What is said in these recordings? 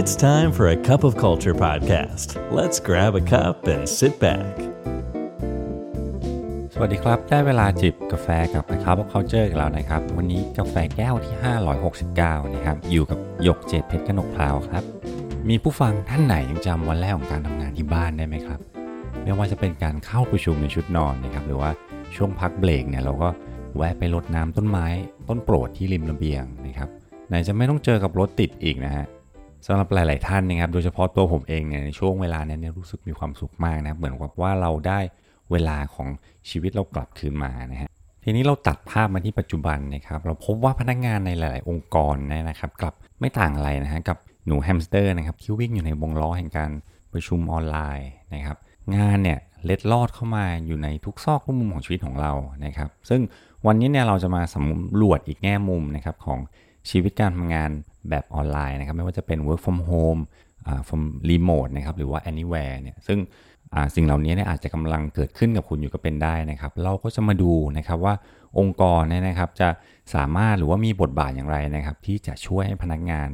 It's time for a cup of culture podcast. Let's grab a cup and sit back. สวัสดีครับ ได้เวลาจิบกาแฟกับ A Cup of Culture กันแล้วนะครับ วันนี้กาแฟแก้วที่ 569 นะครับ อยู่กับหยกเจตเพชรกนกพราวครับ มีผู้ฟังท่านไหนยังจำวันแรกของการทำงานที่บ้านได้ไหมครับ ไม่ว่าจะเป็นการเข้าประชุมในชุดนอนนะครับ หรือว่าช่วงพักเบรกเนี่ยเราก็แวะไปรดน้ำต้นไม้ ต้นโปรดที่ริมระเบียงนะครับ ไหนจะไม่ต้องเจอกับรถติดอีกนะฮะ สำหรับหลาย ๆ ท่านนะครับ โดยเฉพาะตัวผมเองเนี่ยในช่วงเวลานี้เนี่ยรู้สึกมีความสุขมากนะครับเหมือนกับว่าเราได้เวลาของชีวิตเรากลับคืนมานะฮะทีนี้เราตัดภาพมาที่ปัจจุบันนะครับ เราพบว่าพนักงานในหลาย ๆ องค์กรเนี่ยนะครับ กลับไม่ต่างอะไรนะฮะกับหนูแฮมสเตอร์นะครับที่วิ่งอยู่ในวงล้อแห่งการประชุมออนไลน์นะครับงานเนี่ยเล็ดลอดเข้ามาอยู่ในทุกซอกทุกมุมของชีวิตของเรานะครับ ซึ่งวันนี้เนี่ยเราจะมาสำรวจอีกแง่มุมนะครับของชีวิตการทำงาน แบบออนไลน์นะครับ ไม่ว่าจะเป็น work from home อ่า from remote นะครับหรือว่า anywhere เนี่ยซึ่งอ่าสิ่งเหล่านี้เนี่ยอาจจะกำลังเกิดขึ้นกับคุณอยู่ก็เป็นได้นะครับ เราก็จะมาดูนะครับว่าองค์กรเนี่ยนะครับจะสามารถหรือว่ามีบทบาทอย่างไรนะครับ ที่จะช่วยให้พนักงาน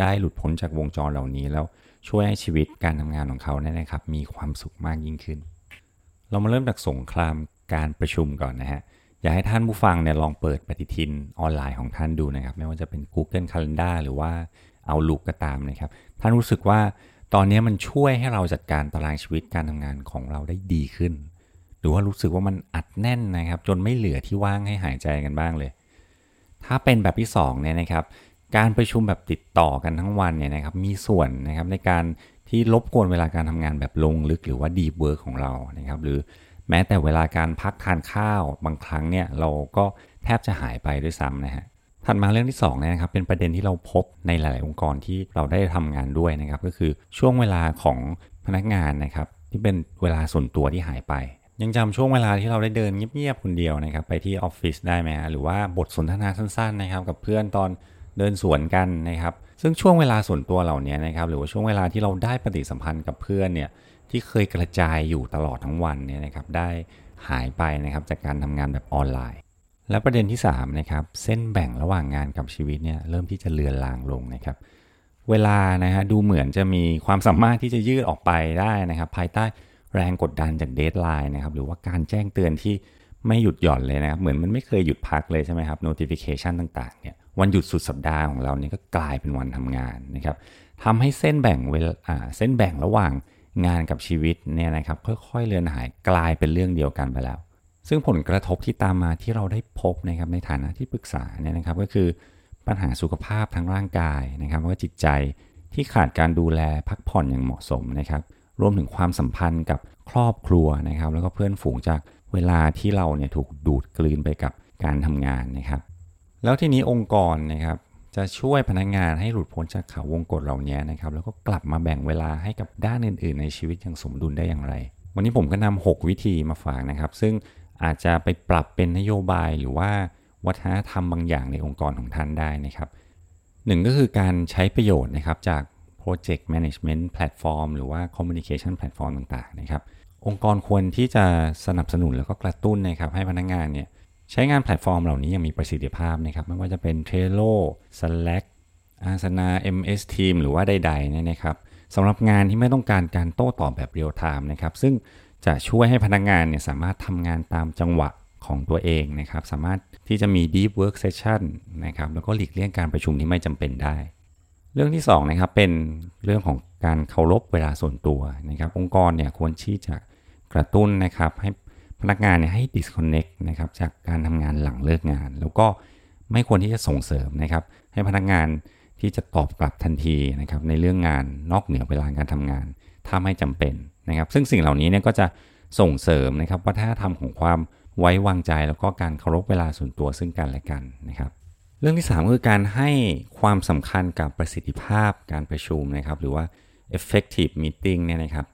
ได้หลุดพ้นจากวงจรเหล่านี้ แล้วช่วยให้ชีวิตการทำงานของเขาเนี่ยนะครับ มีความสุขมากยิ่งขึ้น เรามาเริ่มจากสงครามการประชุมก่อนนะฮะ อยากให้ท่านผู้ฟังเนี่ยลองเปิดปฏิทินออนไลน์ของท่านดูนะครับ ไม่ว่าจะเป็น Google Calendar หรือว่า Outlook ก็ตามนะครับ ท่านรู้สึกว่าตอนนี้มันช่วยให้เราจัดการตารางชีวิตการทำงานของเราได้ดีขึ้น หรือว่ารู้สึกว่ามันอัดแน่นนะครับ จนไม่เหลือที่ว่างให้หายใจกันบ้างเลย ถ้าเป็นแบบที่2เนี่ยนะครับ การประชุมแบบติดต่อกันทั้งวันเนี่ยนะครับมีส่วนนะครับในการที่รบกวนเวลาการทำงานแบบลงลึกหรือว่า deep work ของเรานะครับ หรือ แม้แต่เวลาการพักทานข้าวบางครั้งเนี่ยเราก็แทบจะหายไปด้วยซ้ำนะฮะถัดมาเรื่องที่2เนี่ยนะครับเป็นประเด็นที่เราพบในหลาย ๆ องค์กรที่เราได้ทำงานด้วยนะครับก็คือช่วงเวลาของพนักงานนะครับที่เป็นเวลาส่วนตัวที่หายไป ยังจำช่วงเวลาที่เราได้เดินเงียบ ๆ คนเดียวนะครับไปที่ออฟฟิศได้ไหมฮะหรือว่าบทสนทนาสั้น ๆ นะครับกับเพื่อนตอนเดินสวนกันนะครับซึ่งช่วงเวลาส่วนตัวเหล่านี้นะครับหรือว่าช่วงเวลาที่เราได้ปฏิสัมพันธ์กับเพื่อนเนี่ย ที่เคยกระจายอยู่ตลอดทั้งวันเนี่ยนะครับได้หายไปนะครับจากการทำงานแบบออนไลน์ และประเด็นที่3นะครับเส้นแบ่งระหว่างงานกับชีวิตเนี่ยเริ่มที่จะเลือนลางลงนะครับเวลานะฮะดูเหมือนจะมีความสามารถที่จะยืดออกไปได้นะครับ ภายใต้แรงกดดันจากเดทไลน์นะครับหรือว่าการแจ้งเตือนที่ไม่หยุดหย่อนเลยนะครับ เหมือนมันไม่เคยหยุดพักเลยใช่ไหมครับ notification ต่างๆเนี่ยวันหยุดสุดสัปดาห์ของเราเนี่ยก็กลายเป็นวันทำงานนะครับทำให้เส้นแบ่งเวลาเส้นแบ่งระหว่าง งานกับชีวิตเนี่ยนะครับค่อยๆเลือนหายกลายเป็นเรื่องเดียวกันไปแล้ว ซึ่งผลกระทบที่ตามมาที่เราได้พบนะครับในฐานะที่ปรึกษาเนี่ยนะครับก็คือปัญหาสุขภาพทางร่างกายนะครับแล้วก็จิตใจที่ขาดการดูแลพักผ่อนอย่างเหมาะสมนะครับรวมถึงความสัมพันธ์กับครอบครัวนะครับ แล้วก็เพื่อนฝูงจากเวลาที่เราเนี่ยถูกดูดกลืนไปกับการทำงานนะครับ แล้วทีนี้องค์กรนะครับ จะช่วยพนักงานให้หลุดพ้นจากเขาวงกฏเหล่านี้นะครับ แล้วก็กลับมาแบ่งเวลาให้กับด้านอื่น ๆ ในชีวิตอย่างสมดุลได้อย่างไร วันนี้ผมก็นำ6วิธีมาฝากนะครับ ซึ่งอาจจะไปปรับเป็นนโยบายหรือว่าวัฒนธรรมบางอย่างในองค์กรของท่านได้นะครับหนึ่งก็คือการใช้ประโยชน์นะครับจาก Project Management Platform หรือว่า Communication Platform ต่าง ๆ นะครับ องค์กรควรที่จะสนับสนุนแล้วก็กระตุ้นนะครับให้พนักงานเนี่ย ใช้งานแพลตฟอร์มเหล่านี้อย่างมีประสิทธิภาพนะครับไม่ว่าจะเป็น Trello Slack Asana MS Team หรือว่าใดๆเนี่ยนะครับสำหรับงานที่ไม่ต้องการการโต้ตอบแบบเรียลไทม์นะครับซึ่งจะช่วยให้พนักงานเนี่ยสามารถทำงานตามจังหวะของตัวเองนะครับ สามารถที่จะมี Deep Work Session นะครับแล้วก็หลีกเลี่ยงการประชุมที่ไม่จำเป็นได้ เรื่องที่2นะครับเป็นเรื่องของการเคารพเวลาส่วนตัวนะครับ องค์กรเนี่ยควรที่จะกระตุ้นนะครับให้ พนักงานเนี่ยให้ disconnect นะครับจากการทำงานหลังเลิกงาน แล้วก็ไม่ควรที่จะส่งเสริมนะครับ ให้พนักงานที่จะตอบกลับทันทีนะครับในเรื่องงานนอกเหนือเวลาการทำงาน ถ้าไม่จำเป็นนะครับ ซึ่งสิ่งเหล่านี้เนี่ยก็จะส่งเสริมนะครับวัฒนธรรมของความไว้วางใจ แล้วก็การเคารพเวลาส่วนตัวซึ่งกันและกันนะครับ เรื่องที่3คือการให้ความสำคัญกับประสิทธิภาพการประชุมนะครับ หรือว่า effective meeting เนี่ยนะครับ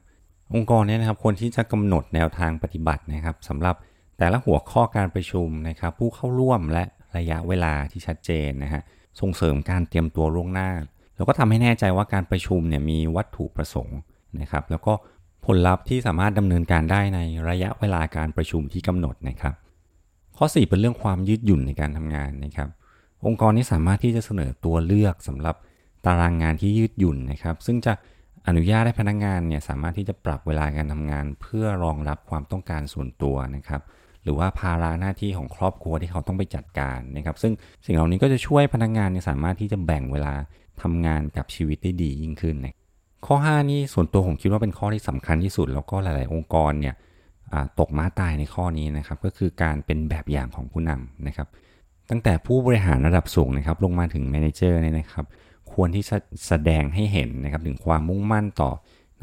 องค์กรเนี่ยนะครับควรที่จะกำหนดแนวทางปฏิบัตินะครับสำหรับแต่ละหัวข้อการประชุมนะครับผู้เข้าร่วมและระยะเวลาที่ชัดเจนนะฮะส่งเสริมการเตรียมตัวล่วงหน้า แล้วก็ทำให้แน่ใจว่าการประชุมเนี่ยมีวัตถุประสงค์นะครับ แล้วก็ผลลัพธ์ที่สามารถดำเนินการได้ในระยะเวลาการประชุมที่กำหนดนะครับ ข้อ 4 เป็นเรื่องความยืดหยุ่นในการทำงานนะครับ องค์กรนี้สามารถที่จะเสนอตัวเลือกสำหรับตารางงานที่ยืดหยุ่นนะครับ ซึ่งจะ อนุญาตให้พนักงานเนี่ยสามารถที่จะปรับเวลาการทำงาน เพื่อรองรับความต้องการส่วนตัวนะครับหรือว่าภาระหน้าที่ของครอบครัวที่เขาต้องไปจัดการนะครับ ซึ่งสิ่งเหล่านี้ก็จะช่วยพนักงานเนี่ยสามารถที่จะแบ่งเวลาทำงานกับชีวิตได้ดียิ่งขึ้นนะข้อ 5 นี่ส่วนตัวผมคิดว่าเป็นข้อที่สำคัญที่สุด แล้วก็หลาย ๆ องค์กรเนี่ยตกม้าตายในข้อนี้นะครับ ก็คือการเป็นแบบอย่างของผู้นำนะครับ ตั้งแต่ผู้บริหารระดับสูงนะครับ ลงมาถึงแมเนเจอร์เนี่ยนะครับ ควรที่จะแสดงให้เห็นนะครับถึงความมุ่งมั่นต่อ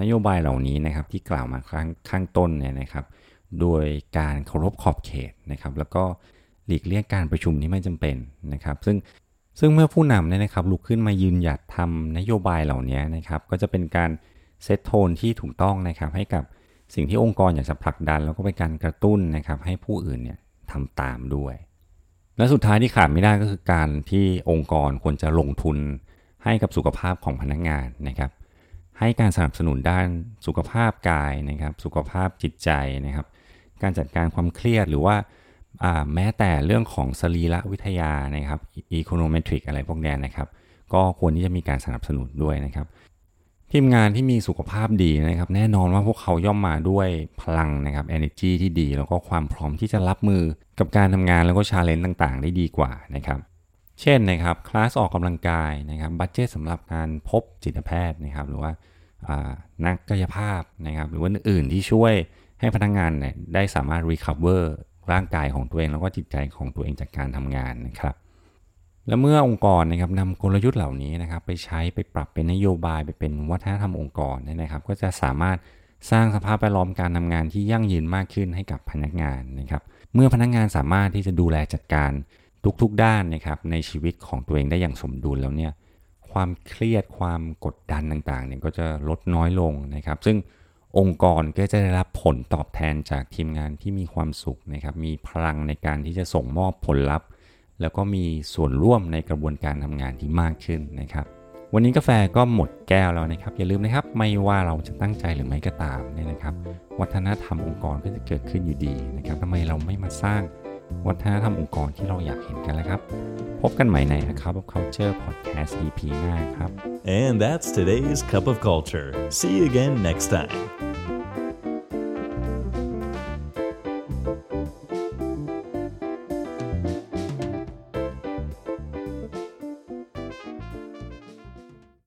นโยบายเหล่านี้นะครับที่กล่าวมาข้างข้างต้นเนี่ยนะครับ โดยการเคารพขอบเขตนะครับ แล้วก็หลีกเลี่ยงการประชุมที่ไม่จำเป็นนะครับ ซึ่งซึ่งเมื่อผู้นำเนี่ยนะครับลุกขึ้นมายืนหยัดทำนโยบายเหล่านี้นะครับ ก็จะเป็นการเซตโทนที่ถูกต้องนะครับ ให้กับสิ่งที่องค์กรอยากจะผลักดัน แล้วก็เป็นการกระตุ้นนะครับ ให้ผู้อื่นเนี่ยทำตามด้วย และสุดท้ายที่ขาดไม่ได้ก็คือการที่องค์กรควรจะลงทุน ให้กับสุขภาพของพนักงานนะครับ ให้การสนับสนุนด้านสุขภาพกายนะครับ สุขภาพจิตใจนะครับ การจัดการความเครียดหรือว่าแม้แต่เรื่องของสรีระวิทยานะครับ ergonomic อะไรพวกนี้นะครับ ก็ควรที่จะมีการสนับสนุนด้วยนะครับทีมงานที่มีสุขภาพดีนะครับ แน่นอนว่าพวกเขาย่อมมาด้วยพลังนะครับ energy ที่ดี แล้วก็ความพร้อมที่จะรับมือกับการทำงานแล้วก็ challenge ต่างๆ ได้ดีกว่านะครับ เช่นนะครับคลาสออกกำลังกายนะครับ budget สำหรับการพบจิตแพทย์นะครับหรือว่านักกายภาพนะครับหรือว่าอื่นที่ช่วยให้พนักงงานเนี่ยได้สามารถ recover ร่างกายของตัวเองแล้วก็จิตใจของตัวเองจากการทำงานนะครับ และเมื่อองค์กรนะครับนำกลยุทธ์เหล่านี้นะครับ ไปใช้ไปปรับเป็นนโยบายไปเป็นวัฒนธรรมองค์กรนะครับ ก็จะสามารถสร้างสภาพแวดล้อมการทำงานที่ยั่งยืนมากขึ้นให้กับพนักงานนะครับ เมื่อพนักงานสามารถที่จะดูแลจัดการ ทุกๆด้านนะครับในชีวิตของตัวเองได้อย่างสมดุลแล้วเนี่ยความเครียดความกดดันต่างๆเนี่ยก็จะลดน้อยลงนะครับ ซึ่งองค์กรก็จะได้รับผลตอบแทนจากทีมงานที่มีความสุขนะครับ มีพลังในการที่จะส่งมอบผลลัพธ์ แล้วก็มีส่วนร่วมในกระบวนการทำงานที่มากขึ้นนะครับ วันนี้กาแฟก็หมดแก้วแล้วนะครับ อย่าลืมนะครับ ไม่ว่าเราจะตั้งใจหรือไม่ก็ตามเนี่ยนะครับ วัฒนธรรมองค์กรก็จะเกิดขึ้นอยู่ดีนะครับทำไมเราไม่มาสร้าง วัฒนธรรมองค์กรที่เราอยากเห็นกันแล้วครับ พบกันใหม่ใน A Cup of Culture Podcast EP หน้าครับ And that's today's Cup of Culture. See you again next time.